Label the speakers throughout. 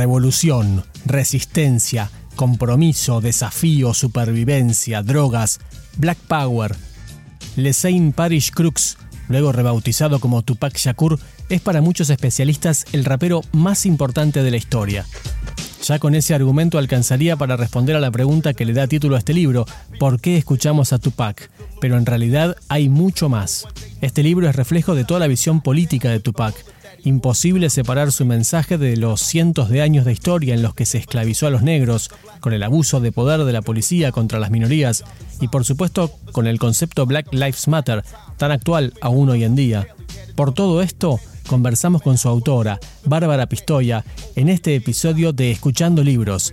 Speaker 1: revolución, resistencia, compromiso, desafío, supervivencia, drogas, Black Power. Lesain Parish Crooks, luego rebautizado como Tupac Shakur, es para muchos especialistas el rapero más importante de la historia. Ya con ese argumento alcanzaría para responder a la pregunta que le da título a este libro, ¿por qué escuchamos a Tupac? Pero en realidad hay mucho más. Este libro es reflejo de toda la visión política de Tupac. Imposible separar su mensaje de los cientos de años de historia en los que se esclavizó a los negros, con el abuso de poder de la policía contra las minorías y por supuesto con el concepto Black Lives Matter, tan actual aún hoy en día. Por todo esto, conversamos con su autora, Bárbara Pistoia, en este episodio de Escuchando Libros,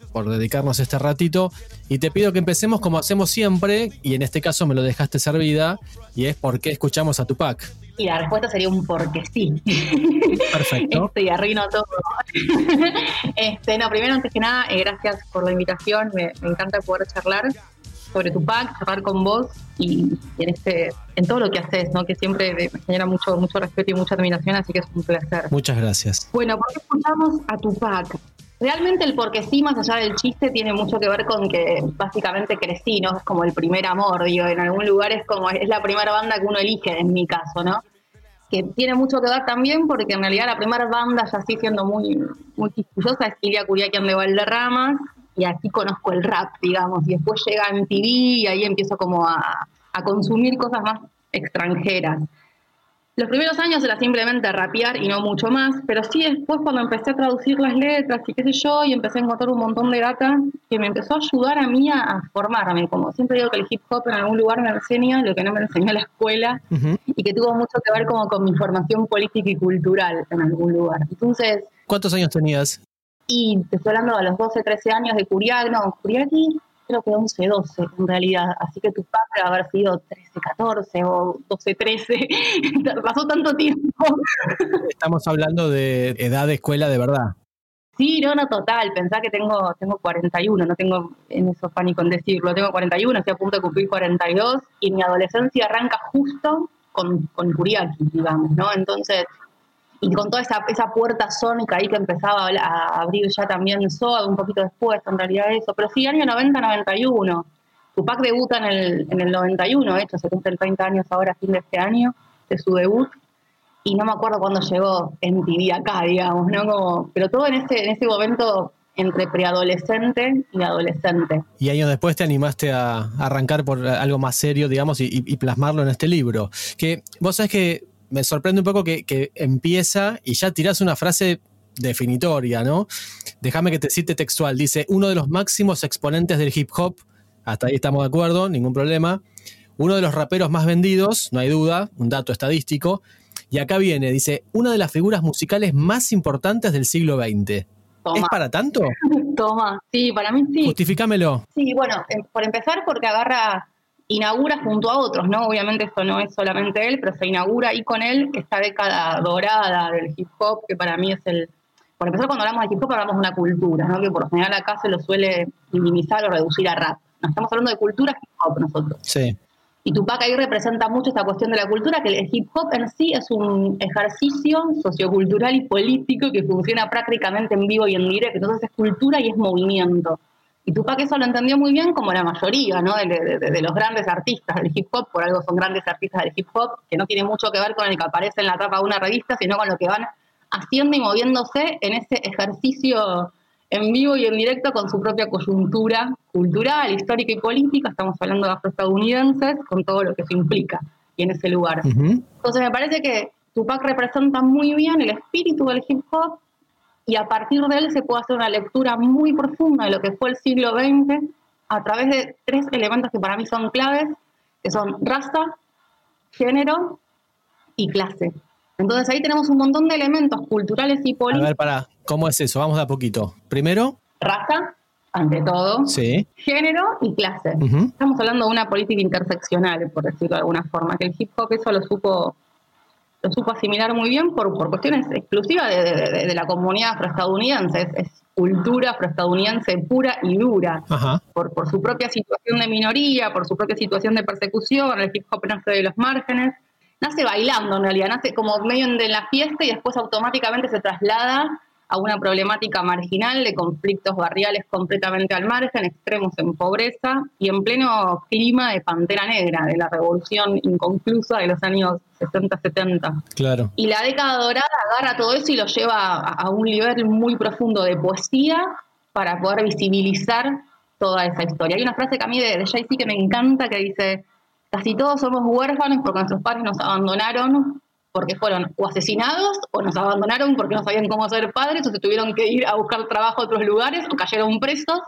Speaker 1: por dedicarnos este ratito. Y te pido que empecemos como hacemos siempre, y en este caso me lo dejaste servida, y es por qué escuchamos a Tupac.
Speaker 2: Y la respuesta sería un porque sí.
Speaker 1: Perfecto.
Speaker 2: Este, y arruino todo. este, no, primero, antes que nada, eh, gracias por la invitación. Me, encanta poder charlar sobre Tupac, charlar con vos y, en este en todo lo que haces, ¿no? que siempre me genera mucho mucho respeto y mucha admiración, así que es un placer.
Speaker 1: Muchas gracias.
Speaker 2: Bueno, ¿por qué escuchamos a Tupac? Realmente el porque sí, más allá del chiste, tiene mucho que ver con que básicamente crecí, ¿no? Es como el primer amor, digo, en algún lugar es como, es la primera banda que uno elige, en mi caso, ¿no? Que tiene mucho que ver también porque en realidad la primera banda, ya así siendo muy, muy quisquillosa, es Ilia Curiaquian de Valderramas, y así conozco el rap, digamos, y después llega MTV y ahí empiezo como a, a consumir cosas más extranjeras. Los primeros años era simplemente rapear y no mucho más, pero sí después cuando empecé a traducir las letras y qué sé yo, y empecé a encontrar un montón de data que me empezó a ayudar a mí a, formarme. Como siempre digo que el hip hop en algún lugar me enseña lo que no me enseñó la escuela y que tuvo mucho que ver como con mi formación política y cultural en algún lugar. Entonces...
Speaker 1: ¿Cuántos años tenías?
Speaker 2: Y te estoy hablando de los 12, 13 años de Curiac, no, Curiaki creo que 11, 12 en realidad. Así que tu padre haber sido 13, 14 o 12, 13. Pasó tanto tiempo.
Speaker 1: Estamos hablando de edad de escuela de verdad.
Speaker 2: Sí, no, no, total. Pensá que tengo, tengo 41, no tengo en eso pánico en decirlo. Tengo 41, estoy a punto de cumplir 42 y mi adolescencia arranca justo con, con Kuriaki, digamos, ¿no? Entonces, y con toda esa, esa puerta sónica ahí que empezaba a abrir ya también Soda un poquito después, en realidad eso, pero sí, año 90-91. Tupac debuta en el, en el 91, hecho, se cumplen 30 años ahora, fin de este año, de su debut, y no me acuerdo cuándo llegó MTV acá, digamos, ¿no? Como, pero todo en ese, en ese momento entre preadolescente y adolescente.
Speaker 1: Y años después te animaste a arrancar por algo más serio, digamos, y, y plasmarlo en este libro. Que vos sabés que me sorprende un poco que, empieza y ya tirás una frase definitoria, ¿no? Déjame que te cite textual. Dice, uno de los máximos exponentes del hip hop, hasta ahí estamos de acuerdo, ningún problema. Uno de los raperos más vendidos, no hay duda, un dato estadístico. Y acá viene, dice, una de las figuras musicales más importantes del siglo XX. ¿Es para tanto?
Speaker 2: Toma, sí, para mí sí.
Speaker 1: Justifícamelo.
Speaker 2: Sí, bueno, em, por empezar porque agarra inaugura junto a otros, ¿no? Obviamente esto no es solamente él, pero se inaugura ahí con él esta década dorada del hip hop, que para mí es el... Por empezar, cuando hablamos de hip hop hablamos de una cultura, ¿no? Que por lo general acá se lo suele minimizar o reducir a rap. No, estamos hablando de cultura hip hop nosotros.
Speaker 1: Sí.
Speaker 2: Y Tupac ahí representa mucho esta cuestión de la cultura, que el hip hop en sí es un ejercicio sociocultural y político que funciona prácticamente en vivo y en directo. Entonces es cultura y es movimiento. Y Tupac eso lo entendió muy bien como la mayoría ¿no? de, los grandes artistas del hip hop, por algo son grandes artistas del hip hop, que no tiene mucho que ver con el que aparece en la tapa de una revista, sino con lo que van haciendo y moviéndose en ese ejercicio en vivo y en directo con su propia coyuntura cultural, histórica y política. Estamos hablando de afroestadounidenses, con todo lo que se implica y en ese lugar. Entonces me parece que Tupac representa muy bien el espíritu del hip hop y a partir de él se puede hacer una lectura muy profunda de lo que fue el siglo XX a través de tres elementos que para mí son claves, que son raza, género y clase. Entonces ahí tenemos un montón de elementos culturales y políticos.
Speaker 1: A ver, para, ¿cómo es eso? Vamos de a poquito. Primero.
Speaker 2: Raza, ante todo.
Speaker 1: Sí.
Speaker 2: Género y clase. Estamos hablando de una política interseccional, por decirlo de alguna forma, que el hip hop eso lo supo lo supo asimilar muy bien por, por cuestiones exclusivas de, la comunidad afroestadounidense. Es, cultura afroestadounidense pura y dura. Por, por su propia situación de minoría, por su propia situación de persecución, el hip hop nace de los márgenes. Nace bailando en realidad, nace como medio de la fiesta y después automáticamente se traslada a una problemática marginal de conflictos barriales completamente al margen, extremos en pobreza y en pleno clima de pantera negra, de la revolución inconclusa de los años 60-70.
Speaker 1: Claro.
Speaker 2: Y la década dorada agarra todo eso y lo lleva a, un nivel muy profundo de poesía para poder visibilizar toda esa historia. Hay una frase que a mí de, de Jay-Z que me encanta que dice, casi todos somos huérfanos porque nuestros padres nos abandonaron porque fueron o asesinados o nos abandonaron porque no sabían cómo ser padres o se tuvieron que ir a buscar trabajo a otros lugares o cayeron presos.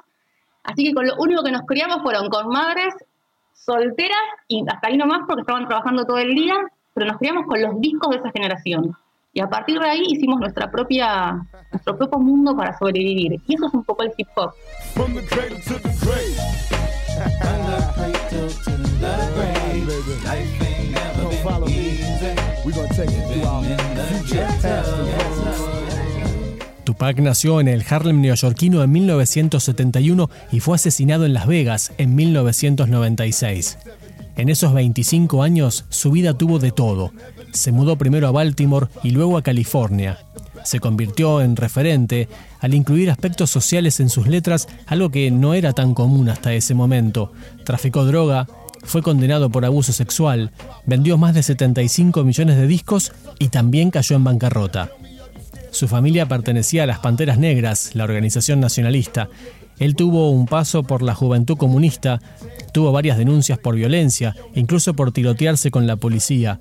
Speaker 2: Así que con lo único que nos criamos fueron con madres solteras y hasta ahí nomás porque estaban trabajando todo el día, pero nos criamos con los discos de esa generación. Y a partir de ahí hicimos nuestra propia, nuestro propio mundo para sobrevivir. Y eso es un poco el hip hop.
Speaker 1: Tupac nació en el Harlem neoyorquino en 1971 y fue asesinado en Las Vegas en 1996. En esos 25 años su vida tuvo de todo. Se mudó primero a Baltimore y luego a California. Se convirtió en referente al incluir aspectos sociales en sus letras, algo que no era tan común hasta ese momento. Traficó droga, fue condenado por abuso sexual, vendió más de 75 millones de discos y también cayó en bancarrota. Su familia pertenecía a las Panteras Negras, la organización nacionalista. Él tuvo un paso por la juventud comunista, tuvo varias denuncias por violencia, incluso por tirotearse con la policía.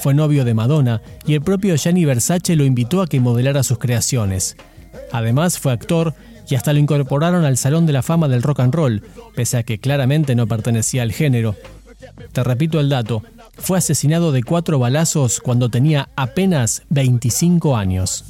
Speaker 1: Fue novio de Madonna y el propio Gianni Versace lo invitó a que modelara sus creaciones. Además fue actor y hasta lo incorporaron al Salón de la Fama del Rock and Roll, pese a que claramente no pertenecía al género. Te repito el dato, fue asesinado de cuatro balazos cuando tenía apenas 25 años.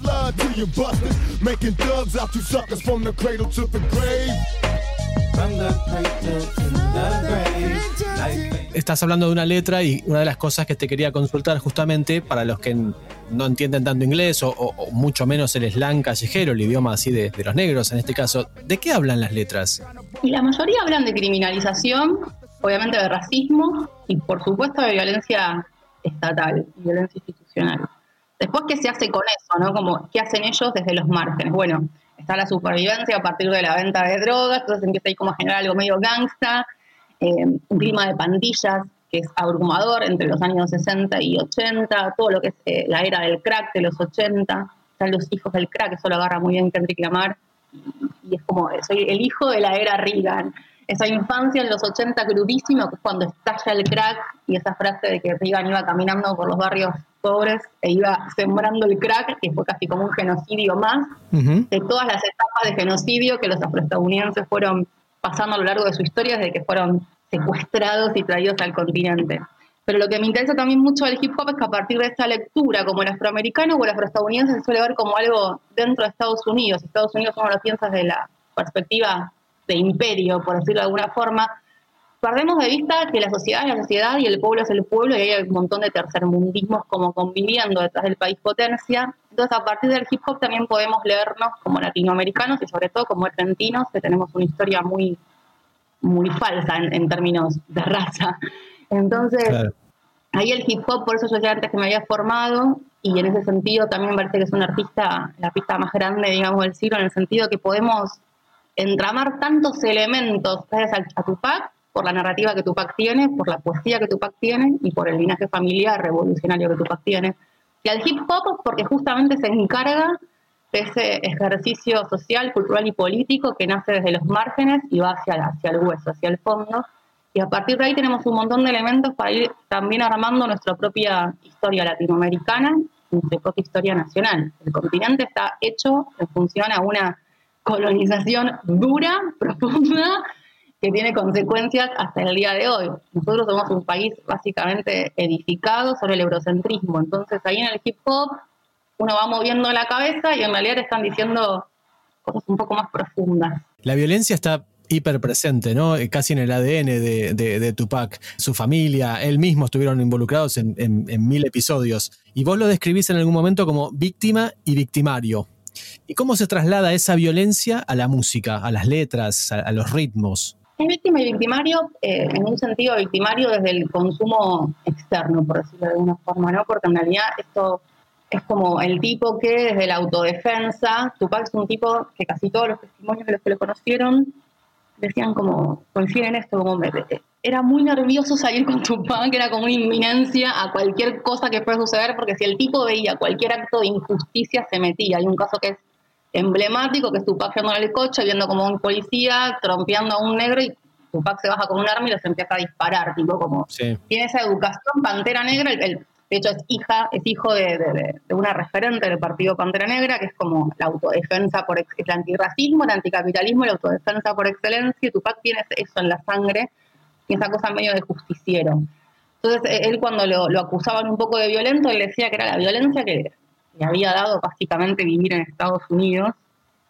Speaker 1: Estás hablando de una letra y una de las cosas que te quería consultar justamente para los que no entienden tanto inglés o, mucho menos el slang callejero, el idioma así de, los negros en este caso, ¿de qué hablan las letras?
Speaker 2: Y la mayoría hablan de criminalización, obviamente de racismo y por supuesto de violencia estatal, violencia institucional. Después, ¿qué se hace con eso? ¿no? Como, ¿Qué hacen ellos desde los márgenes? Bueno, está la supervivencia a partir de la venta de drogas, entonces empieza ahí como a generar algo medio gangsta, eh, un clima de pandillas que es abrumador entre los años 60 y 80, todo lo que es eh, la era del crack de los 80, están los hijos del crack, eso lo agarra muy bien Kendrick Lamar, y, es como, soy el hijo de la era Reagan, esa infancia en los 80 crudísimo, que es cuando estalla el crack, y esa frase de que Reagan iba caminando por los barrios pobres e iba sembrando el crack, que fue casi como un genocidio más, de todas las etapas de genocidio que los afroestadounidenses fueron pasando a lo largo de su historia desde que fueron secuestrados y traídos al continente. Pero lo que me interesa también mucho del hip hop es que a partir de esta lectura, como el afroamericano o el afroestadounidense se suele ver como algo dentro de Estados Unidos. Estados Unidos uno lo piensa desde la perspectiva de imperio, por decirlo de alguna forma, perdemos de vista que la sociedad es la sociedad y el pueblo es el pueblo y hay un montón de tercermundismos como conviviendo detrás del país potencia. Entonces, a partir del hip hop también podemos leernos como latinoamericanos y sobre todo como argentinos, que tenemos una historia muy, muy falsa en, términos de raza. Entonces, ahí el hip hop, por eso yo ya antes que me había formado, y en ese sentido también me parece que es un artista, la artista más grande, digamos, del siglo, en el sentido que podemos entramar tantos elementos gracias a, Tupac por la narrativa que Tupac tiene, por la poesía que Tupac tiene y por el linaje familiar revolucionario que Tupac tiene. Y al hip hop porque justamente se encarga de ese ejercicio social, cultural y político que nace desde los márgenes y va hacia, hacia el hueso, hacia el fondo. Y a partir de ahí tenemos un montón de elementos para ir también armando nuestra propia historia latinoamericana, nuestra propia historia nacional. El continente está hecho en función a una colonización dura, profunda, que tiene consecuencias hasta el día de hoy. Nosotros somos un país básicamente edificado sobre el eurocentrismo, entonces ahí en el hip hop uno va moviendo la cabeza y en realidad están diciendo cosas un poco más profundas.
Speaker 1: La violencia está hiper presente, ¿no? Eh, casi en el ADN de, Tupac. Su familia, él mismo estuvieron involucrados en, mil episodios. Y vos lo describís en algún momento como víctima y victimario. ¿Y cómo se traslada esa violencia a la música, a las letras, a, los ritmos?
Speaker 2: Es víctima y victimario, eh, en un sentido victimario desde el consumo externo, por decirlo de alguna forma, ¿no? Porque en realidad esto es como el tipo que desde la autodefensa, Tupac es un tipo que casi todos los testimonios de los que lo conocieron decían como, coinciden en esto, como era muy nervioso salir con Tupac, era como una inminencia a cualquier cosa que pueda suceder, porque si el tipo veía cualquier acto de injusticia se metía. Hay un caso que es emblemático, que es Tupac yendo en el coche, viendo como un policía trompeando a un negro y Tupac se baja con un arma y los empieza a disparar, tipo como tiene esa educación pantera negra, el de hecho, es hija, es hijo de, una referente del partido Pantera Negra, que es como la autodefensa por el antirracismo, el anticapitalismo, la autodefensa por excelencia. Y Tupac tiene eso en la sangre y esa cosa medio de justiciero. Entonces, e, él cuando lo, acusaban un poco de violento, él decía que era la violencia que le había dado básicamente vivir en Estados Unidos.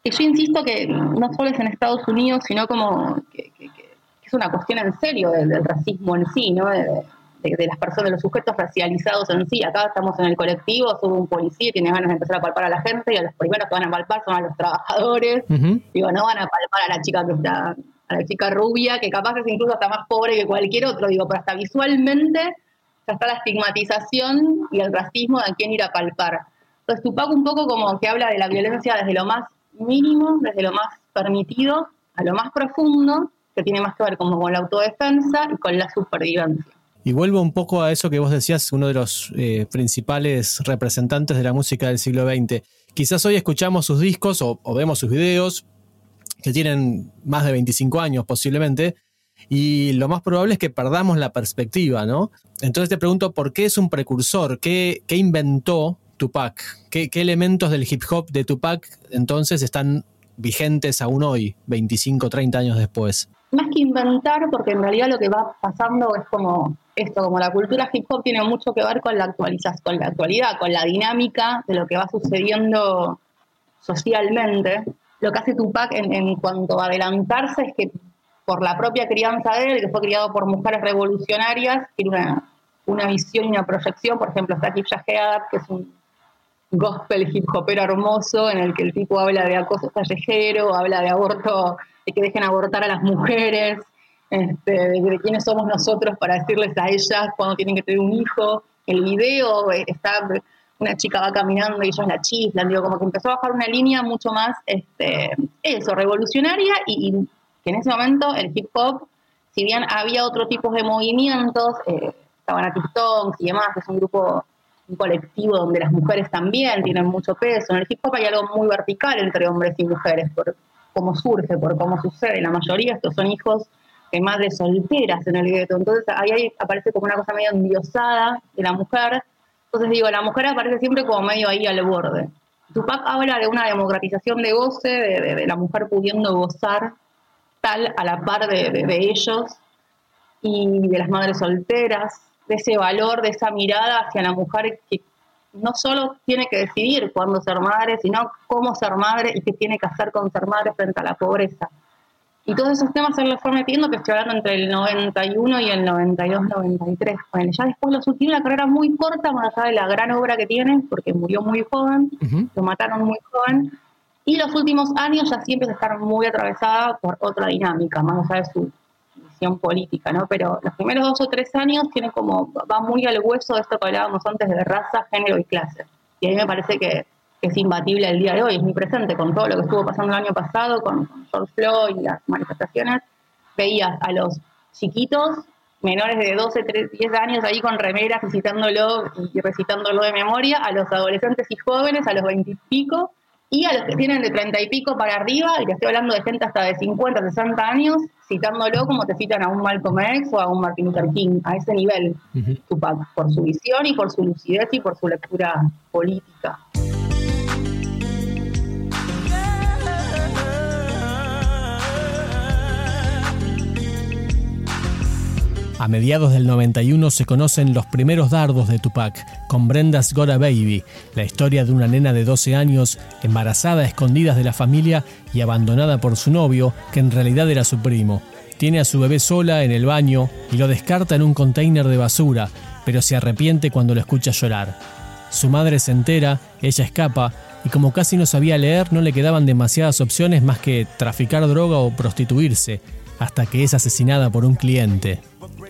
Speaker 2: Que yo insisto que no solo es en Estados Unidos, sino como que, es una cuestión en serio del, racismo en sí, ¿no? de, las personas, los sujetos racializados en sí. Acá estamos en el colectivo, sube un policía y tiene ganas de empezar a palpar a la gente y a los primeros que van a palpar son a los trabajadores. Digo, no van a palpar a la chica que está, a la chica rubia, que capaz es incluso hasta más pobre que cualquier otro, digo, pero hasta visualmente ya está la estigmatización y el racismo de a quién ir a palpar. Entonces Tupac un poco como que habla de la violencia desde lo más mínimo, desde lo más permitido, a lo más profundo, que tiene más que ver como con la autodefensa y con la supervivencia.
Speaker 1: Y vuelvo un poco a eso que vos decías, uno de los eh, principales representantes de la música del siglo XX. Quizás hoy escuchamos sus discos o, vemos sus videos, que tienen más de 25 años posiblemente, y lo más probable es que perdamos la perspectiva, ¿no? Entonces te pregunto, ¿por qué es un precursor? ¿Qué, inventó Tupac? ¿Qué, ¿Qué, elementos del hip hop de Tupac entonces están vigentes aún hoy, 25, 30 años después?
Speaker 2: Más que inventar, porque en realidad lo que va pasando es como esto, como la cultura hip hop tiene mucho que ver con la actualización, con la actualidad, con la dinámica de lo que va sucediendo socialmente. Lo que hace Tupac en, cuanto a adelantarse es que por la propia crianza de él, que fue criado por mujeres revolucionarias, tiene una, una visión y una proyección. Por ejemplo, está Kip que es un gospel hip hopero hermoso, en el que el tipo habla de acoso callejero, habla de aborto, de que dejen abortar a las mujeres, este, de, quiénes somos nosotros para decirles a ellas cuando tienen que tener un hijo. El video eh, está, una chica va caminando y ellos la chiflan, digo, como que empezó a bajar una línea mucho más, este, eso, revolucionaria y, que en ese momento el hip hop, si bien había otro tipo de movimientos, eh, estaban a TikTok y demás, que es un grupo un colectivo donde las mujeres también tienen mucho peso. En el hip hop hay algo muy vertical entre hombres y mujeres, por cómo surge, por cómo sucede. La mayoría estos son hijos de madres solteras en el gueto. Entonces ahí, aparece como una cosa medio endiosada de la mujer. Entonces digo, la mujer aparece siempre como medio ahí al borde. Tupac habla de una democratización de goce, de, la mujer pudiendo gozar tal a la par de, ellos y de las madres solteras, de ese valor, de esa mirada hacia la mujer que no solo tiene que decidir cuándo ser madre, sino cómo ser madre y qué tiene que hacer con ser madre frente a la pobreza. Y todos esos temas se los fue metiendo, que estoy hablando entre el 91 y el 92-93. Bueno, ya después lo tiene una carrera muy corta, más allá de la gran obra que tiene, porque murió muy joven, lo mataron muy joven. Y los últimos años ya siempre empieza a estar muy atravesada por otra dinámica, más allá de su visión política, ¿no? Pero los primeros dos o tres años tiene como, va muy al hueso de esto que hablábamos antes de raza, género y clase. Y a mí me parece que es imbatible el día de hoy, es muy presente con todo lo que estuvo pasando el año pasado, con, George Floyd y las manifestaciones. Veías a los chiquitos, menores de 12, 13, 10 años ahí con remeras recitándolo y recitándolo de memoria, a los adolescentes y jóvenes, a los 20 y pico, y a los que tienen de 30 y pico para arriba, y que estoy hablando de gente hasta de 50, 60 años, citándolo como te citan a un Malcolm X o a un Martin Luther King, a ese nivel, Tupac, por su visión y por su lucidez y por su lectura política.
Speaker 1: A mediados del 91 se conocen los primeros dardos de Tupac, con Brenda's Got a Baby, la historia de una nena de 12 años, embarazada a escondidas de la familia y abandonada por su novio, que en realidad era su primo. Tiene a su bebé sola en el baño y lo descarta en un container de basura, pero se arrepiente cuando lo escucha llorar. Su madre se entera, ella escapa, y como casi no sabía leer, no le quedaban demasiadas opciones más que traficar droga o prostituirse, hasta que es asesinada por un cliente.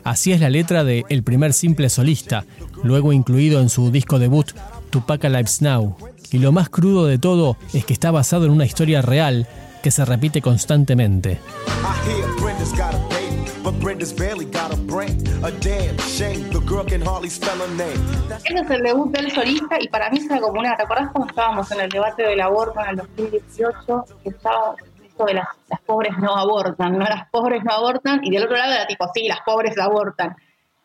Speaker 1: Así es la letra de El primer simple solista, luego incluido en su disco debut Tupac Lives Now. Y lo más crudo de todo es que está basado en una historia real que se repite constantemente.
Speaker 2: Ese es el debut del solista y para mí es como una. ¿Te acordás cuando estábamos en el debate del aborto en el 2018? Que de las, pobres no abortan, ¿no? Las pobres no abortan, y del otro lado era tipo, sí, las pobres abortan.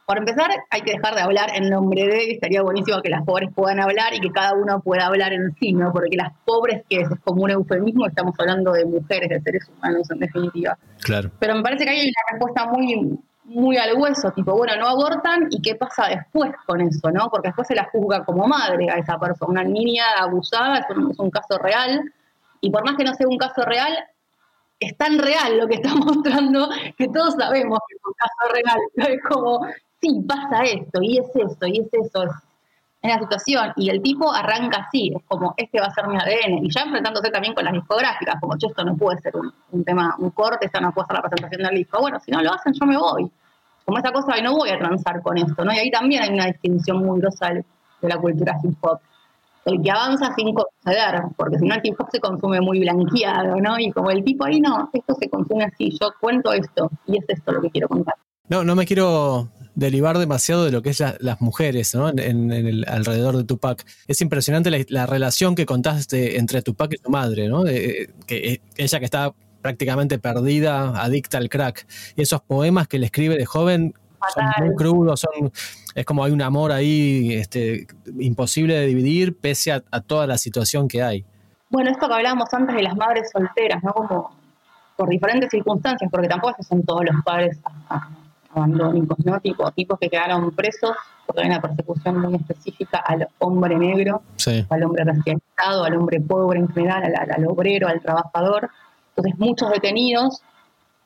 Speaker 2: Por empezar, hay que dejar de hablar en nombre de, estaría buenísimo que las pobres puedan hablar y que cada uno pueda hablar en sí, ¿no? Porque las pobres, que es como un eufemismo, estamos hablando de mujeres, de seres humanos en definitiva.
Speaker 1: Claro.
Speaker 2: Pero me parece que hay una respuesta muy, muy al hueso, tipo, bueno, no abortan y qué pasa después con eso, ¿no? Porque después se la juzga como madre a esa persona. Una niña abusada es un, es un caso real y por más que no sea un caso real, es tan real lo que está mostrando que todos sabemos que es un caso real. Es como, sí, pasa esto, y es eso, y es eso, es, la situación. Y el tipo arranca así, es como, este va a ser mi ADN. Y ya enfrentándose también con las discográficas, como, yo, esto no puede ser un, tema, un corte, esta no puede ser la presentación del disco. Bueno, si no lo hacen, yo me voy. Como esa cosa y no voy a transar con esto, ¿no? Y ahí también hay una distinción muy grosa de la cultura hip hop el que avanza sin conceder, porque si no el hip hop se consume muy blanqueado, ¿no? Y como el tipo ahí no, esto se consume así, yo cuento esto y es esto lo que quiero contar.
Speaker 1: No, no me quiero derivar demasiado de lo que es las mujeres ¿no? en, el alrededor de Tupac. Es impresionante la, relación que contaste entre Tupac y su madre, ¿no? que eh, ella que está prácticamente perdida, adicta al crack. Y esos poemas que le escribe de joven son muy crudos, son, es como hay un amor ahí este, imposible de dividir pese a, toda la situación que hay.
Speaker 2: Bueno, esto que hablábamos antes de las madres solteras, ¿no? Como por diferentes circunstancias, porque tampoco son todos los padres abandónicos, ¿no? Tipo, tipos que quedaron presos porque hay una persecución muy específica al hombre negro, al hombre racializado, al hombre pobre en general, al obrero, al trabajador. Entonces, muchos detenidos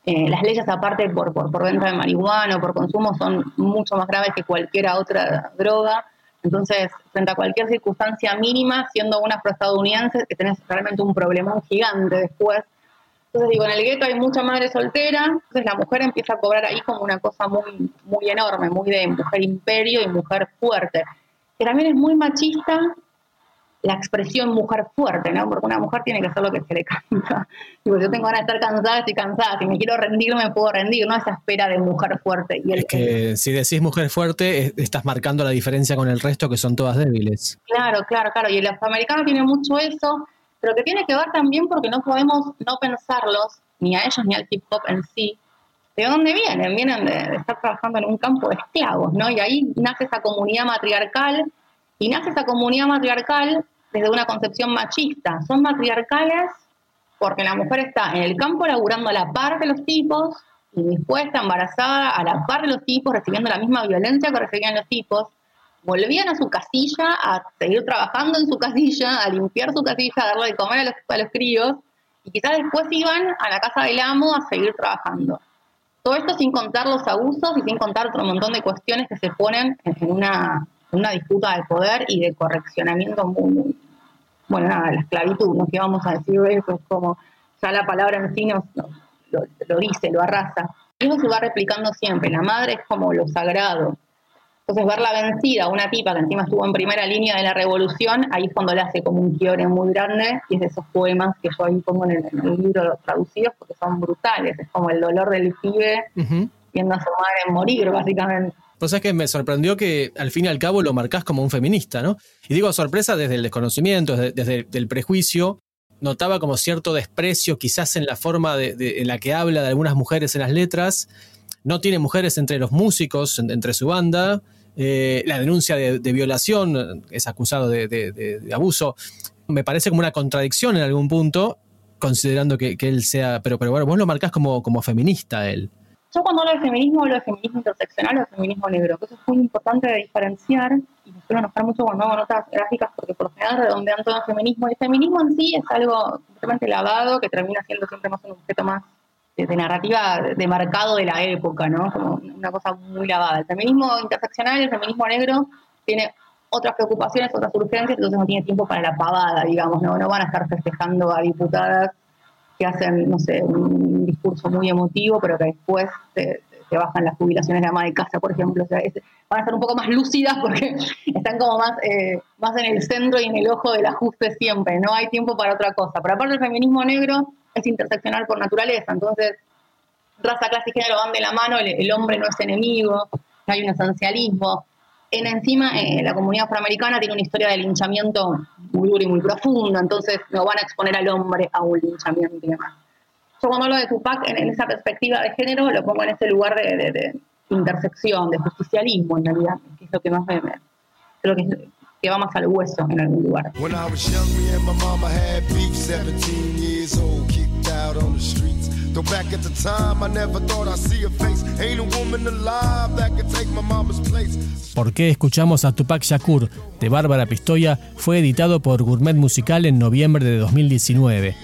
Speaker 2: eh, las leyes aparte por, por, por, venta de marihuana o por consumo son mucho más graves que cualquier otra droga. Entonces, frente a cualquier circunstancia mínima, siendo un afroestadounidense, que tenés realmente un problemón gigante después. Entonces, digo, en el gueto hay mucha madre soltera, entonces la mujer empieza a cobrar ahí como una cosa muy, muy enorme, muy de mujer imperio y mujer fuerte. Que también es muy machista la expresión mujer fuerte, ¿no? Porque una mujer tiene que hacer lo que se le canta. Digo, yo tengo ganas de estar cansada, estoy cansada. Si me quiero rendir, me puedo rendir, ¿no? Esa espera de mujer fuerte.
Speaker 1: Y es que si decís mujer fuerte, estás marcando la diferencia con el resto, que son todas débiles.
Speaker 2: Claro, claro, claro. Y el afroamericano tiene mucho eso, pero que tiene que ver también porque no podemos no pensarlos, ni a ellos ni al hip hop en sí, ¿De dónde vienen? Vienen de, de, estar trabajando en un campo de esclavos, ¿no? Y ahí nace esa comunidad matriarcal, y nace esa comunidad matriarcal desde una concepción machista. Son matriarcales porque la mujer está en el campo laburando a la par de los tipos y dispuesta, embarazada, a la par de los tipos, recibiendo la misma violencia que recibían los tipos. Volvían a su casilla a seguir trabajando en su casilla, a limpiar su casilla, a darle de comer a los, a los críos y quizás después iban a la casa del amo a seguir trabajando. Todo esto sin contar los abusos y sin contar otro montón de cuestiones que se ponen en una, una disputa de poder y de correccionamiento muy, bueno, nada, la esclavitud, ¿no? ¿Qué vamos a decir de eso? Es como, ya la palabra en sí nos, lo, dice, lo arrasa. Y eso se va replicando siempre. La madre es como lo sagrado. Entonces, verla vencida, una tipa que encima estuvo en primera línea de la revolución, ahí es cuando le hace como un quiebre muy grande, y es de esos poemas que yo ahí pongo en el, libro traducidos, porque son brutales. Es como el dolor del pibe viendo a su madre morir, básicamente.
Speaker 1: Pues es que me sorprendió que al fin y al cabo lo marcás como un feminista, ¿no? Y digo sorpresa desde el desconocimiento, desde, el prejuicio. Notaba como cierto desprecio quizás en la forma de, en la que habla de algunas mujeres en las letras. No tiene mujeres entre los músicos, entre su banda. Eh, la denuncia de, violación, es acusado de, abuso. Me parece como una contradicción en algún punto, considerando que, él sea. Pero, pero bueno, vos lo marcás como, como feminista él.
Speaker 2: Yo cuando hablo de feminismo hablo de feminismo interseccional o de feminismo negro, que eso es muy importante de diferenciar y me suelo enojar mucho cuando hago notas gráficas porque por lo general redondean todo el feminismo. Y el feminismo en sí es algo completamente lavado que termina siendo siempre más un objeto más de, narrativa de mercado de la época, ¿no? Como una cosa muy lavada. El feminismo interseccional, el feminismo negro, tiene otras preocupaciones, otras urgencias, entonces no tiene tiempo para la pavada, digamos, ¿no? No van a estar festejando a diputadas que hacen, no sé, un discurso muy emotivo, pero que después se, bajan las jubilaciones de ama de casa, por ejemplo. O sea, van a estar un poco más lúcidas porque están como más, eh, más en el centro y en el ojo del ajuste siempre. No hay tiempo para otra cosa. Pero aparte el feminismo negro es interseccional por naturaleza, entonces raza, clase y género van de la mano, el, hombre no es enemigo, no hay un esencialismo. En encima, eh, la comunidad afroamericana tiene una historia de linchamiento muy dura y muy profunda, entonces no van a exponer al hombre a un linchamiento y demás. Yo cuando hablo de Tupac en, esa perspectiva de género, lo pongo en ese lugar de, intersección, de justicialismo en realidad, que es lo que más me, creo que, que va más al hueso en algún lugar.
Speaker 1: ¿Por qué escuchamos a Tupac Shakur de Bárbara Pistoia? Fue editado por Gourmet Musical en noviembre de 2019.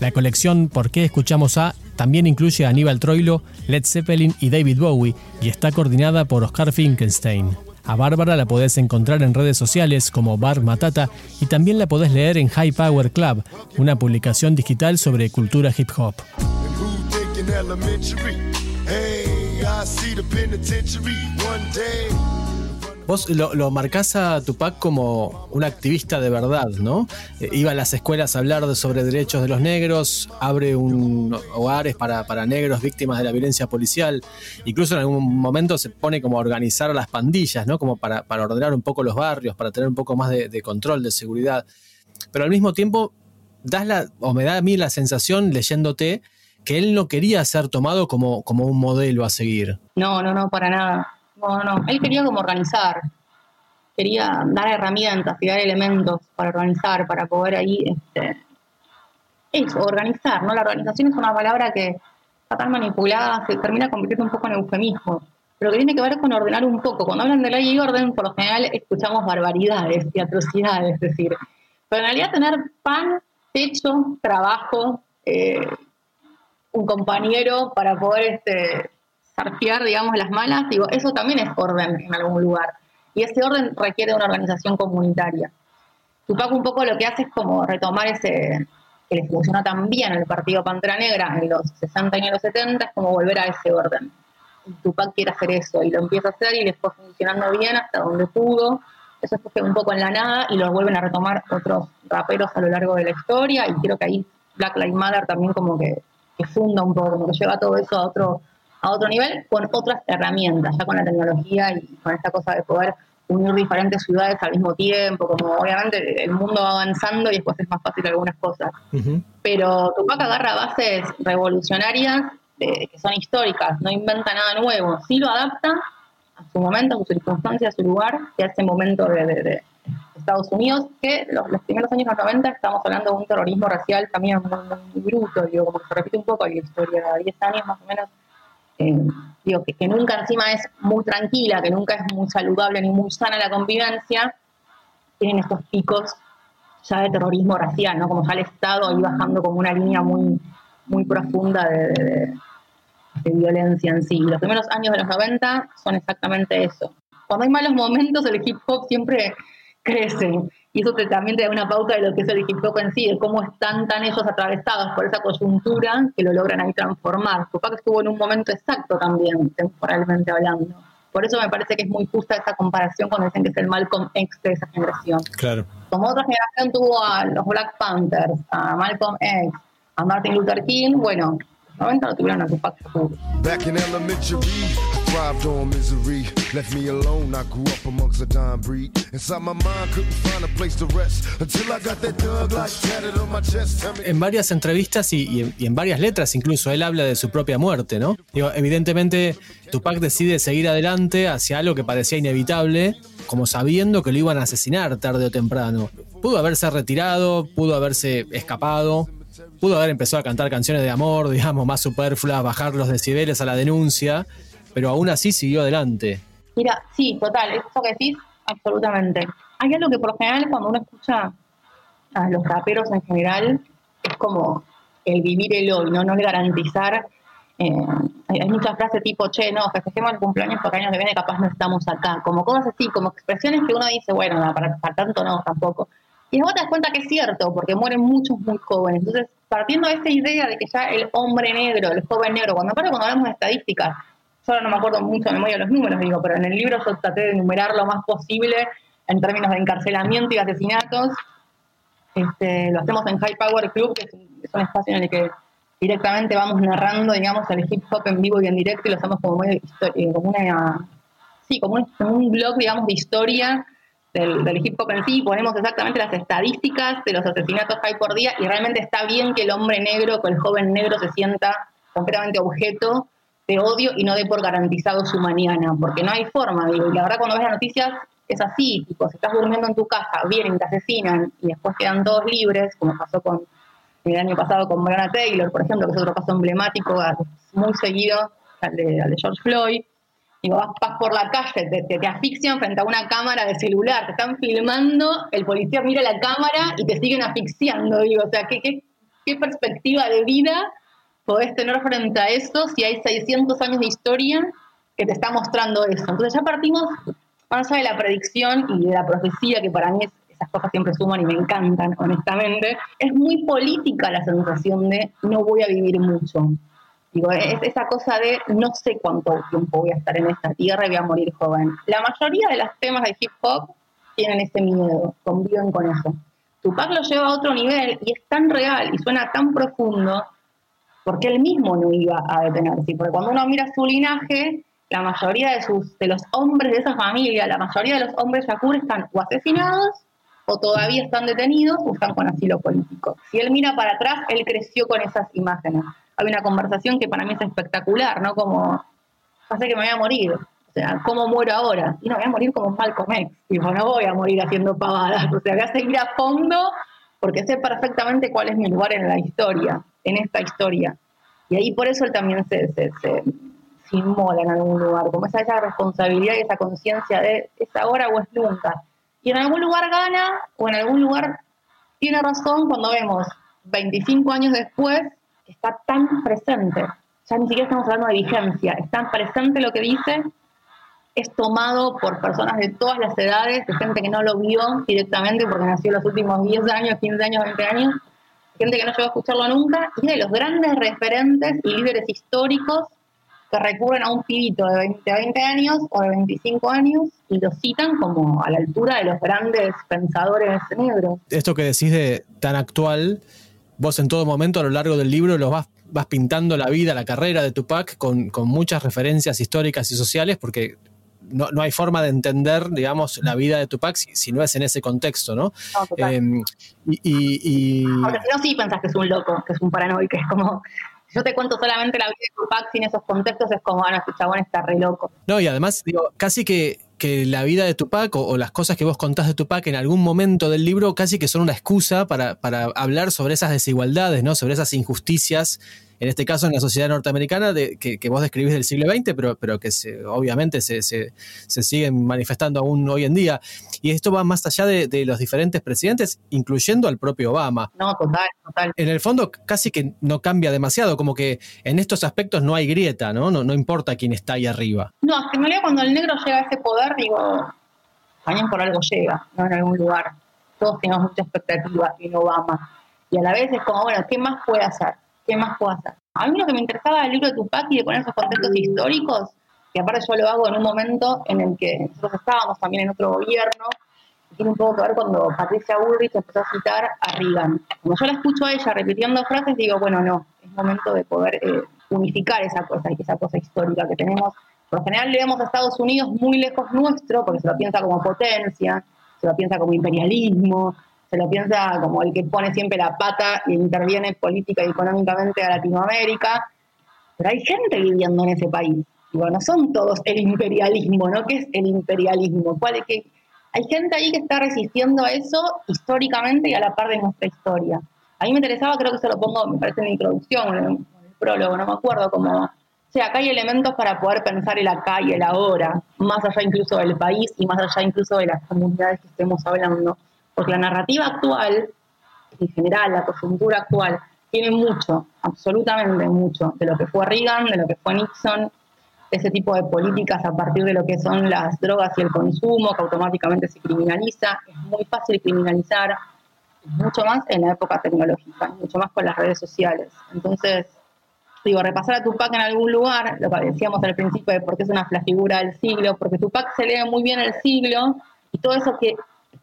Speaker 1: La colección ¿Por qué escuchamos a? también incluye a Aníbal Troilo, Led Zeppelin y David Bowie y está coordinada por Oscar Finkenstein. A Bárbara la podés encontrar en redes sociales como Bar Matata y también la podés leer en High Power Club, una publicación digital sobre cultura hip hop. Vos lo, marcás a Tupac como un activista de verdad, ¿no? Eh, iba a las escuelas a hablar sobre derechos de los negros, abre un hogares para, negros víctimas de la violencia policial, incluso en algún momento se pone como a organizar las pandillas, ¿no? Como para, ordenar un poco los barrios, para tener un poco más de, de control, de seguridad. Pero al mismo tiempo, das la, o me da a mí la sensación, leyéndote, que él no quería ser tomado como, como un modelo a seguir.
Speaker 2: No, no, no, para nada. No, no, él quería como organizar, quería dar herramientas y dar elementos para organizar, para poder ahí, este, eso, organizar, ¿no? La organización es una palabra que está tan manipulada, se termina convirtiendo un poco en eufemismo, pero que tiene que ver con ordenar un poco. Cuando hablan de ley y orden, por lo general escuchamos barbaridades y atrocidades, es decir, pero en realidad tener pan, techo, trabajo, eh, un compañero para poder este, digamos, las malas, digo, eso también es orden en algún lugar. Y ese orden requiere una organización comunitaria. Tupac un poco lo que hace es como retomar ese, que les funcionó tan bien el Partido Pantera Negra en los 60 y en los 70, es como volver a ese orden. Tupac quiere hacer eso y lo empieza a hacer y les fue funcionando bien hasta donde pudo. Eso fue un poco en la nada y lo vuelven a retomar otros raperos a lo largo de la historia y creo que ahí Black Lives Matter también como que funda un poco, como que lleva todo eso a otro a otro nivel con otras herramientas, ya con la tecnología y con esta cosa de poder unir diferentes ciudades al mismo tiempo, como obviamente el mundo va avanzando y después es más fácil algunas cosas. Pero Tupac agarra bases revolucionarias que son históricas, no inventa nada nuevo, sí lo adapta a su momento, a su circunstancia, a su lugar y a ese momento de, Estados Unidos, que los, primeros años 90 estamos hablando de un terrorismo racial también muy, bruto, digo, como se repite un poco la historia, 10 años más o menos eh, digo, que, nunca encima es muy tranquila, que nunca es muy saludable ni muy sana la convivencia, tienen estos picos ya de terrorismo racial, ¿no? Como ya el Estado ahí bajando como una línea muy, muy profunda de, violencia en sí. Los primeros años de los 90 son exactamente eso. Cuando hay malos momentos, el hip hop siempre crece. Y eso también te da una pauta de lo que es el hip hop en sí, de cómo están tan ellos atravesados por esa coyuntura que lo logran ahí transformar. que estuvo en un momento exacto también, temporalmente hablando. Por eso me parece que es muy justa esa comparación cuando dicen que es el Malcolm X de esa generación.
Speaker 1: Claro.
Speaker 2: Como otra generación tuvo a los Black Panthers, a Malcolm X, a Martin Luther King, bueno, 90 lo tuvieron a Tupac. Back in elementary, En varias entrevistas y, y, en, y, en, varias letras, incluso él habla de su propia muerte, ¿no? Digo, evidentemente, Tupac decide seguir adelante hacia algo que parecía inevitable, como sabiendo que lo iban a asesinar tarde o temprano. Pudo haberse retirado, pudo haberse escapado,
Speaker 1: pudo haber empezado a cantar canciones de amor, digamos, más superfluas, bajar los decibeles a la denuncia, pero aún así siguió adelante.
Speaker 2: Mira, sí, total, eso que decís, absolutamente. Hay algo que por lo general cuando uno escucha a los raperos en general, es como el vivir el hoy, ¿no? No el garantizar. Eh, hay, muchas frases tipo, che, no, festejemos el cumpleaños porque años que viene capaz no estamos acá. Como cosas así, como expresiones que uno dice, bueno, para, para tanto no, tampoco. Y después te das cuenta que es cierto, porque mueren muchos muy jóvenes. Entonces, partiendo de esa idea de que ya el hombre negro, el joven negro, cuando, cuando hablamos de estadísticas, solo no me acuerdo mucho de memoria los números, digo, pero en el libro yo traté de enumerar lo más posible en términos de encarcelamiento y asesinatos. Este, lo hacemos en High Power Club, que es un, espacio en el que directamente vamos narrando, digamos, el hip hop en vivo y en directo y lo hacemos como, eh, como una, sí, como un blog, digamos, de historia del, hip hop en sí, ponemos exactamente las estadísticas de los asesinatos que hay por día y realmente está bien que el hombre negro, que el joven negro se sienta completamente objeto de odio y no dé por garantizado su mañana, porque no hay forma, digo, y la verdad cuando ves las noticias es así, tipo, si estás durmiendo en tu casa, vienen, te asesinan y después quedan todos libres, como pasó con el año pasado con Breonna Taylor, por ejemplo, que es otro caso emblemático, muy seguido al de, al de George Floyd, Digo, vas, por la calle, te, te, asfixian frente a una cámara de celular, te están filmando, el policía mira la cámara y te siguen asfixiando. Digo, o sea, ¿qué, qué, perspectiva de vida podés tener frente a eso si hay 600 años de historia que te está mostrando eso? Entonces ya partimos, más allá de la predicción y de la profecía, que para mí esas cosas siempre suman y me encantan, honestamente, es muy política la sensación de no voy a vivir mucho. Digo, es esa cosa de no sé cuánto tiempo voy a estar en esta tierra y voy a morir joven. La mayoría de los temas de hip hop tienen ese miedo, conviven con eso. Tupac lo lleva a otro nivel y es tan real y suena tan profundo porque él mismo no iba a detenerse. Porque cuando uno mira su linaje, la mayoría de, sus, de los hombres de esa familia, la mayoría de los hombres Yakur están o asesinados o todavía están detenidos o están con asilo político. Si él mira para atrás, él creció con esas imágenes hay una conversación que para mí es espectacular, ¿no? Como, hace que me voy a morir. O sea, ¿cómo muero ahora? Y no, voy a morir como Malcolm X. Digo, no voy a morir haciendo pavadas. O sea, voy a seguir a fondo porque sé perfectamente cuál es mi lugar en la historia, en esta historia. Y ahí por eso él también se, se, se, inmola en algún lugar, como esa, esa responsabilidad y esa conciencia de es ahora o es nunca. Y en algún lugar gana o en algún lugar tiene razón cuando vemos 25 años después está tan presente, ya ni siquiera estamos hablando de vigencia, es tan presente lo que dice, es tomado por personas de todas las edades, de gente que no lo vio directamente porque nació los últimos 10 años, 15 años, 20 años, gente que no llegó a escucharlo nunca, y de los grandes referentes y líderes históricos que recurren a un pibito de 20, 20 años o de 25 años y lo citan como a la altura de los grandes pensadores negros.
Speaker 1: Esto que decís de tan actual vos en todo momento a lo largo del libro lo vas, pintando la vida, la carrera de Tupac con muchas referencias históricas y sociales, porque no, no, hay forma de entender, digamos, la vida de Tupac si, no es en ese contexto, ¿no?
Speaker 2: Em, y, Ahora, si no, sí pensás que es un loco, que es un paranoico, es como... yo te cuento solamente la vida de Tupac sin esos contextos, es como, bueno, este chabón está re loco.
Speaker 1: No, y además, digo, casi que que la vida de Tupac o, o, las cosas que vos contás de Tupac en algún momento del libro casi que son una excusa para, para hablar sobre esas desigualdades, ¿no? sobre esas injusticias en este caso en la sociedad norteamericana de, que, vos describís del siglo XX, pero, pero que se, obviamente se, se, siguen manifestando aún hoy en día. Y esto va más allá de, los diferentes presidentes, incluyendo al propio Obama.
Speaker 2: No, total, total.
Speaker 1: En el fondo casi que no cambia demasiado, como que en estos aspectos no hay grieta, ¿no? No, no importa quién está ahí arriba.
Speaker 2: No, en realidad cuando el negro llega a ese poder, digo, también por algo llega, ¿no? En algún lugar. Todos tenemos mucha expectativa en Obama. Y a la vez es como, bueno, ¿qué más puede hacer? ¿Qué más puedo hacer? A mí lo que me interesaba del libro de Tupac y de poner esos contextos históricos, que aparte yo lo hago en un momento en el que nosotros estábamos también en otro gobierno, tiene un poco que ver cuando Patricia Bullrich empezó a citar a Reagan. Como yo la escucho a ella repitiendo frases, digo, bueno, no, es momento de poder eh, unificar esa cosa, esa cosa histórica que tenemos. Por lo general le vemos a Estados Unidos muy lejos nuestro, porque se lo piensa como potencia, se lo piensa como imperialismo, se lo piensa como el que pone siempre la pata e interviene política y económicamente a Latinoamérica, pero hay gente viviendo en ese país. Digo, no son todos el imperialismo, ¿no? ¿Qué es el imperialismo? ¿Cuál es que hay gente ahí que está resistiendo a eso históricamente y a la par de nuestra historia. a mí me interesaba, creo que eso lo pongo, me parece en la introducción, en el, prólogo, no me acuerdo, como, o sea, acá hay elementos para poder pensar el acá y el ahora, más allá incluso del país y más allá incluso de las comunidades que estemos hablando, porque la narrativa actual, en general, la coyuntura actual, tiene mucho, absolutamente mucho, de lo que fue Reagan, de lo que fue Nixon, ese tipo de políticas a partir de lo que son las drogas y el consumo, que automáticamente se criminaliza. Es muy fácil criminalizar, mucho más en la época tecnológica, mucho más con las redes sociales. Entonces, digo, repasar a Tupac en algún lugar, lo que decíamos al principio de por qué es una figura del siglo, porque Tupac se lee muy bien el siglo y todo eso que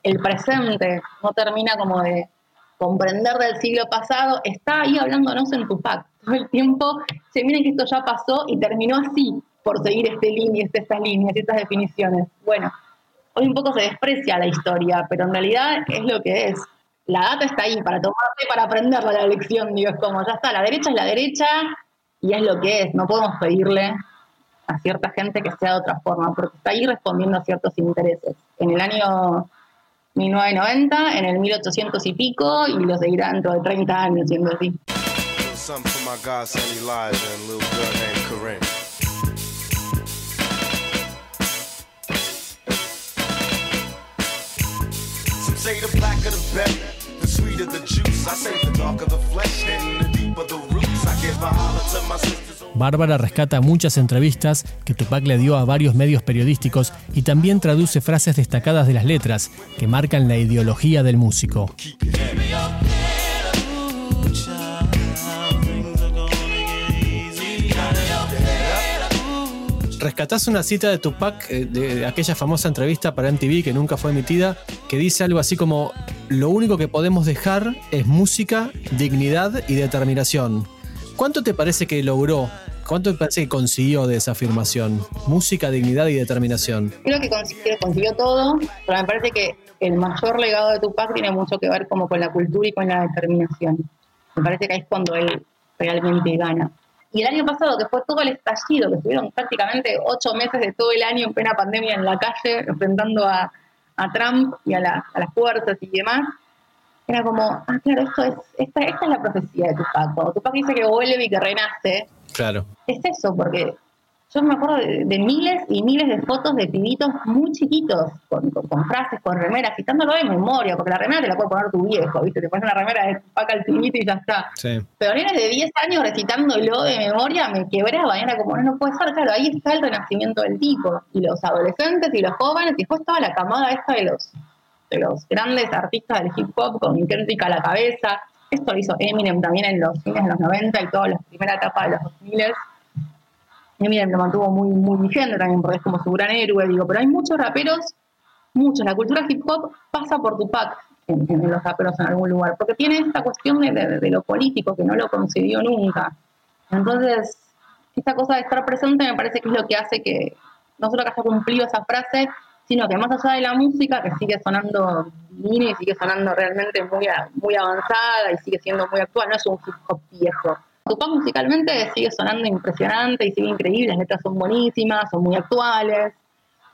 Speaker 2: el presente no termina como de comprender del siglo pasado, está ahí hablándonos en Tupac. Todo el tiempo se miren que esto ya pasó y terminó así, por seguir este línea, estas líneas, estas definiciones. Bueno, hoy un poco se desprecia la historia, pero en realidad es lo que es. La data está ahí para tomarte, para aprenderla la lección, digo, es como, ya está, la derecha es la derecha y es lo que es, no podemos pedirle a cierta gente que sea de otra forma, porque está ahí respondiendo a ciertos intereses. En el año 1990, en el 1800 y pico, y lo seguirá dentro de 30 años siendo así.
Speaker 1: Bárbara rescata muchas entrevistas que Tupac le dio a varios medios periodísticos y también traduce frases destacadas de las letras que marcan la ideología del músico. rescatás una cita de Tupac, eh, de aquella famosa entrevista para MTV que nunca fue emitida, que dice algo así como, lo único que podemos dejar es música, dignidad y determinación. ¿Cuánto te parece que logró? ¿Cuánto parece que consiguió de esa afirmación? Música, dignidad y determinación.
Speaker 2: Creo que consiguió, consiguió todo, pero me parece que el mayor legado de Tupac tiene mucho que ver como con la cultura y con la determinación. Me parece que ahí es cuando él realmente gana. Y el año pasado, que fue todo el estallido, que estuvieron prácticamente ocho meses de todo el año en plena pandemia en la calle, enfrentando a, Trump y a, las fuerzas y demás, era como, ah, claro, esto es, esta, esta es la profecía de Tupac. Cuando Tupac dice que vuelve y que renace,
Speaker 1: claro.
Speaker 2: es eso, porque yo me acuerdo de, miles y miles de fotos de pibitos muy chiquitos, con, frases, con remeras, citándolo de memoria, porque la remera te la puede poner tu viejo, ¿viste? Te pones una remera de paca al pibito y ya está. Pero niños de 10 años recitándolo de memoria me quebraba, y era como, no, no puede ser, claro, ahí está el renacimiento del tipo, y los adolescentes y los jóvenes, y después toda la camada esta de los, de los grandes artistas del hip hop, con Kendrick a la cabeza. Esto lo hizo Eminem también en los fines de los 90 y toda la primera etapa de los 2000 Eminem lo mantuvo muy, muy vigente también porque es como su gran héroe, digo, pero hay muchos raperos, muchos, la cultura hip hop pasa por Tupac en, en los raperos en algún lugar, porque tiene esta cuestión de, lo político que no lo concedió nunca. Entonces, esta cosa de estar presente me parece que es lo que hace que no solo que haya cumplido esa frase, sino que más allá de la música, que sigue sonando divina y sigue sonando realmente muy, muy avanzada y sigue siendo muy actual, no es un hip viejo, Tupac musicalmente sigue sonando impresionante y sigue increíble, las letras son buenísimas, son muy actuales,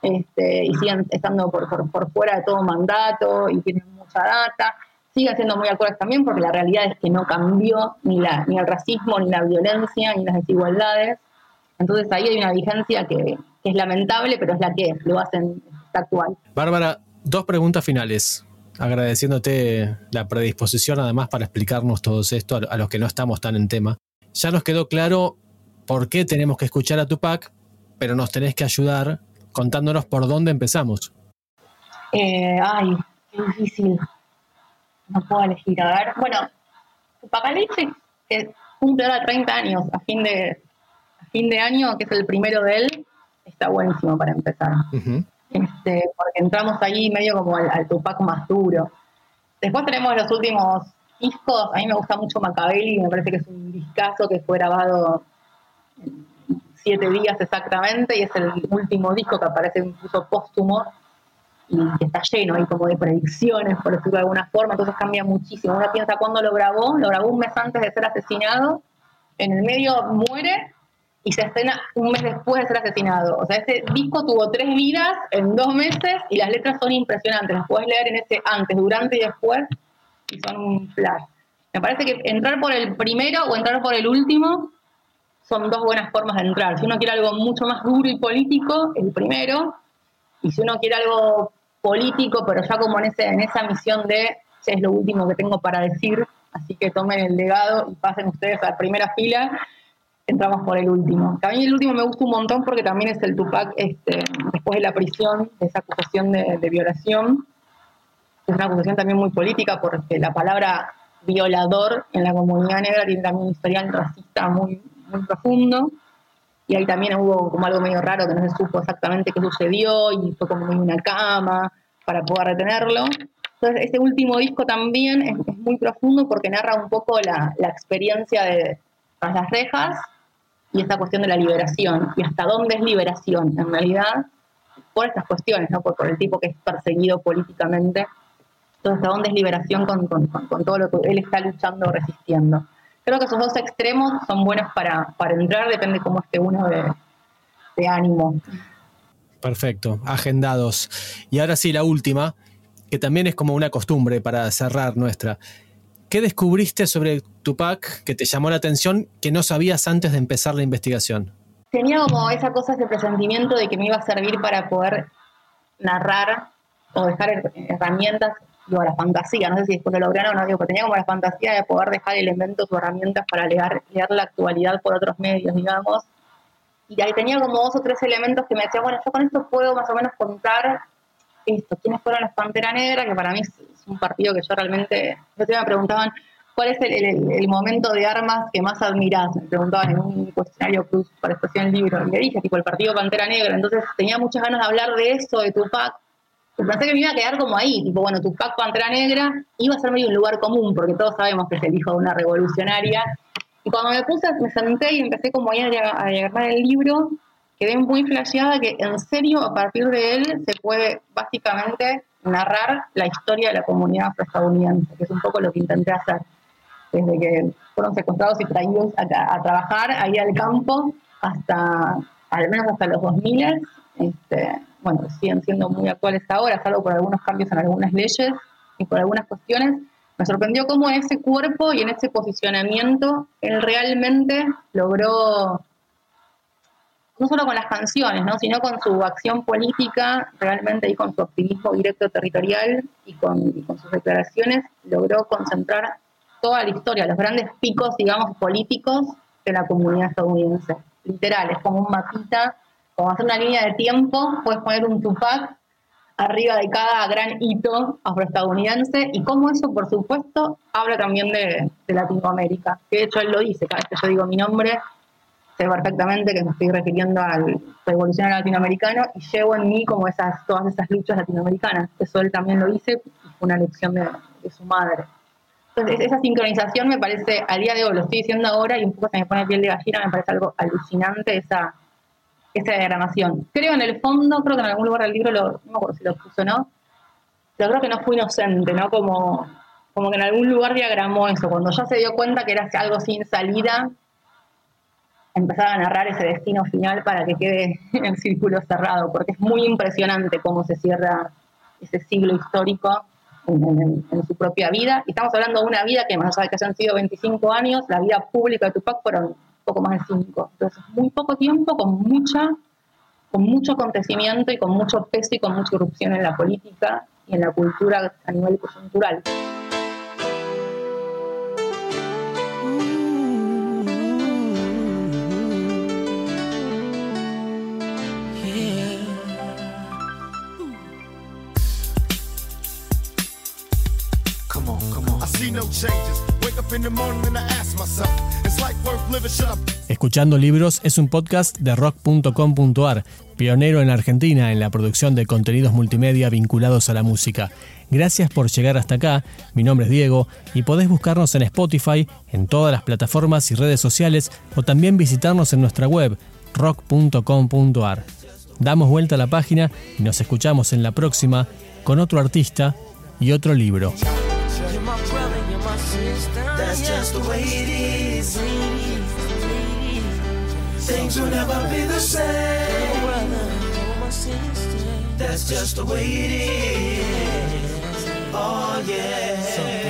Speaker 2: este, y siguen estando por, fuera de todo mandato y tienen mucha data. Siguen siendo muy actuales también porque la realidad es que no cambió ni, la, ni el racismo, ni la violencia, ni las desigualdades. Entonces ahí hay una vigencia que, es lamentable, pero es la que lo hacen actual.
Speaker 1: Bárbara, dos preguntas finales agradeciéndote la predisposición además para explicarnos todo esto a, los que no estamos tan en tema. Ya nos quedó claro por qué tenemos que escuchar a Tupac, pero nos tenés que ayudar contándonos por dónde empezamos.
Speaker 2: Eh, ay, qué difícil. No puedo elegir. A ver, bueno, Tupac dice que cumple ahora 30 años a fin de, a fin de año, que es el primero de él, está buenísimo para empezar este, porque entramos ahí medio como al, Tupac más duro. Después tenemos los últimos discos, a mí me gusta mucho Macabelli, me parece que es un discazo que fue grabado siete días exactamente, y es el último disco que aparece incluso póstumo, y que está lleno ahí como de predicciones, por decirlo de alguna forma, entonces cambia muchísimo. Uno piensa cuándo lo grabó, lo grabó un mes antes de ser asesinado, en el medio muere y se estrena un mes después de ser asesinado. O sea, ese disco tuvo tres vidas en dos meses y las letras son impresionantes. Las puedes leer en ese antes, durante y después y son un flash. Me parece que entrar por el primero o entrar por el último son dos buenas formas de entrar. Si uno quiere algo mucho más duro y político, el primero. Y si uno quiere algo político, pero ya como en, ese, en esa misión de, es lo último que tengo para decir, así que tomen el legado y pasen ustedes a la primera fila, entramos por el último. Mí el último me gusta un montón porque también es el Tupac este, después de la prisión, de esa acusación de, de violación. Es una acusación también muy política porque la palabra violador en la comunidad negra tiene también un historial racista muy, muy profundo. Y ahí también hubo como algo medio raro que no se supo exactamente qué sucedió y fue como una cama para poder retenerlo. Entonces, este último disco también es, muy profundo porque narra un poco la, la experiencia de tras las rejas y esta cuestión de la liberación. Y hasta dónde es liberación, en realidad, por estas cuestiones, ¿no? por, por el tipo que es perseguido políticamente. Entonces, hasta dónde es liberación con, con, con todo lo que él está luchando, resistiendo creo que esos dos extremos son buenos para, para entrar, depende cómo esté uno de, de ánimo.
Speaker 1: Perfecto, agendados. Y ahora sí, la última, que también es como una costumbre para cerrar nuestra. ¿Qué descubriste sobre Tupac que te llamó la atención que no sabías antes de empezar la investigación?
Speaker 2: Tenía como esa cosa, ese presentimiento de que me iba a servir para poder narrar o dejar herramientas digo, la fantasía, no sé si después lo lograron o no, digo, pero tenía como la fantasía de poder dejar elementos o herramientas para leer, leer la actualidad por otros medios, digamos. Y ahí tenía como dos o tres elementos que me decían, bueno, yo con esto puedo más o menos contar esto, quiénes fueron las Pantera Negra, que para mí un partido que yo realmente, me preguntaban, ¿cuál es el, momento de armas que más admirás? Me preguntaban en un cuestionario plus para expresión el libro, y le dije, tipo, el partido Pantera Negra, entonces tenía muchas ganas de hablar de eso, de Tupac, pensé que me iba a quedar como ahí, tipo, bueno, Tupac Pantera Negra iba a ser medio un lugar común, porque todos sabemos que es el hijo de una revolucionaria. Y cuando me puse, me senté y empecé como ahí a, agarrar el libro, quedé muy flasheada que en serio, a partir de él, se puede básicamente narrar la historia de la comunidad afroestadounidense, que es un poco lo que intenté hacer. Desde que fueron secuestrados y traídos a, a trabajar ahí al campo hasta, al menos hasta los 2000, este, bueno, siguen siendo muy actuales ahora, salvo por algunos cambios en algunas leyes y por algunas cuestiones, me sorprendió cómo ese cuerpo y en ese posicionamiento él realmente logró, no solo con las canciones, ¿no? sino con su acción política, realmente y con su activismo directo territorial y con, y con sus declaraciones, logró concentrar toda la historia, los grandes picos, digamos, políticos de la comunidad estadounidense. Literal, es como un mapita como hacer una línea de tiempo, puedes poner un Tupac arriba de cada gran hito afroestadounidense y cómo eso, por supuesto, habla también de, Latinoamérica. Que de hecho él lo dice, cada vez que yo digo mi nombre, sé perfectamente que me estoy refiriendo al revolucionario latinoamericano y llevo en mí como esas, todas esas luchas latinoamericanas. Eso él también lo fue una lección de, su madre. Entonces, esa sincronización me parece, al día de hoy, lo estoy diciendo ahora y un poco se me pone piel de gallina, me parece algo alucinante esa esa diagramación. Creo en el fondo, creo que en algún lugar del libro, lo, no me acuerdo si lo puso no, pero creo que no fue inocente, ¿no? Como, como que en algún lugar diagramó eso. Cuando ya se dio cuenta que era algo sin salida, empezaba a narrar ese destino final para que quede en el círculo cerrado, porque es muy impresionante cómo se cierra ese siglo histórico en, su propia vida. Y estamos hablando de una vida que, más allá de que hayan sido 25 años, la vida pública de Tupac fueron poco más de cinco. Entonces, muy poco tiempo, con mucha, con mucho acontecimiento y con mucho peso y con mucha irrupción en la política y en la cultura a nivel coyuntural.
Speaker 1: Escuchando Libros es un podcast de rock.com.ar, pionero en Argentina en la producción de contenidos multimedia vinculados a la música. Gracias por llegar hasta acá, mi nombre es Diego y podés buscarnos en Spotify, en todas las plataformas y redes sociales o también visitarnos en nuestra web rock.com.ar. Damos vuelta a la página y nos escuchamos en la próxima con otro artista y otro libro. Things will never be the same. That's just the way it is. Oh yeah.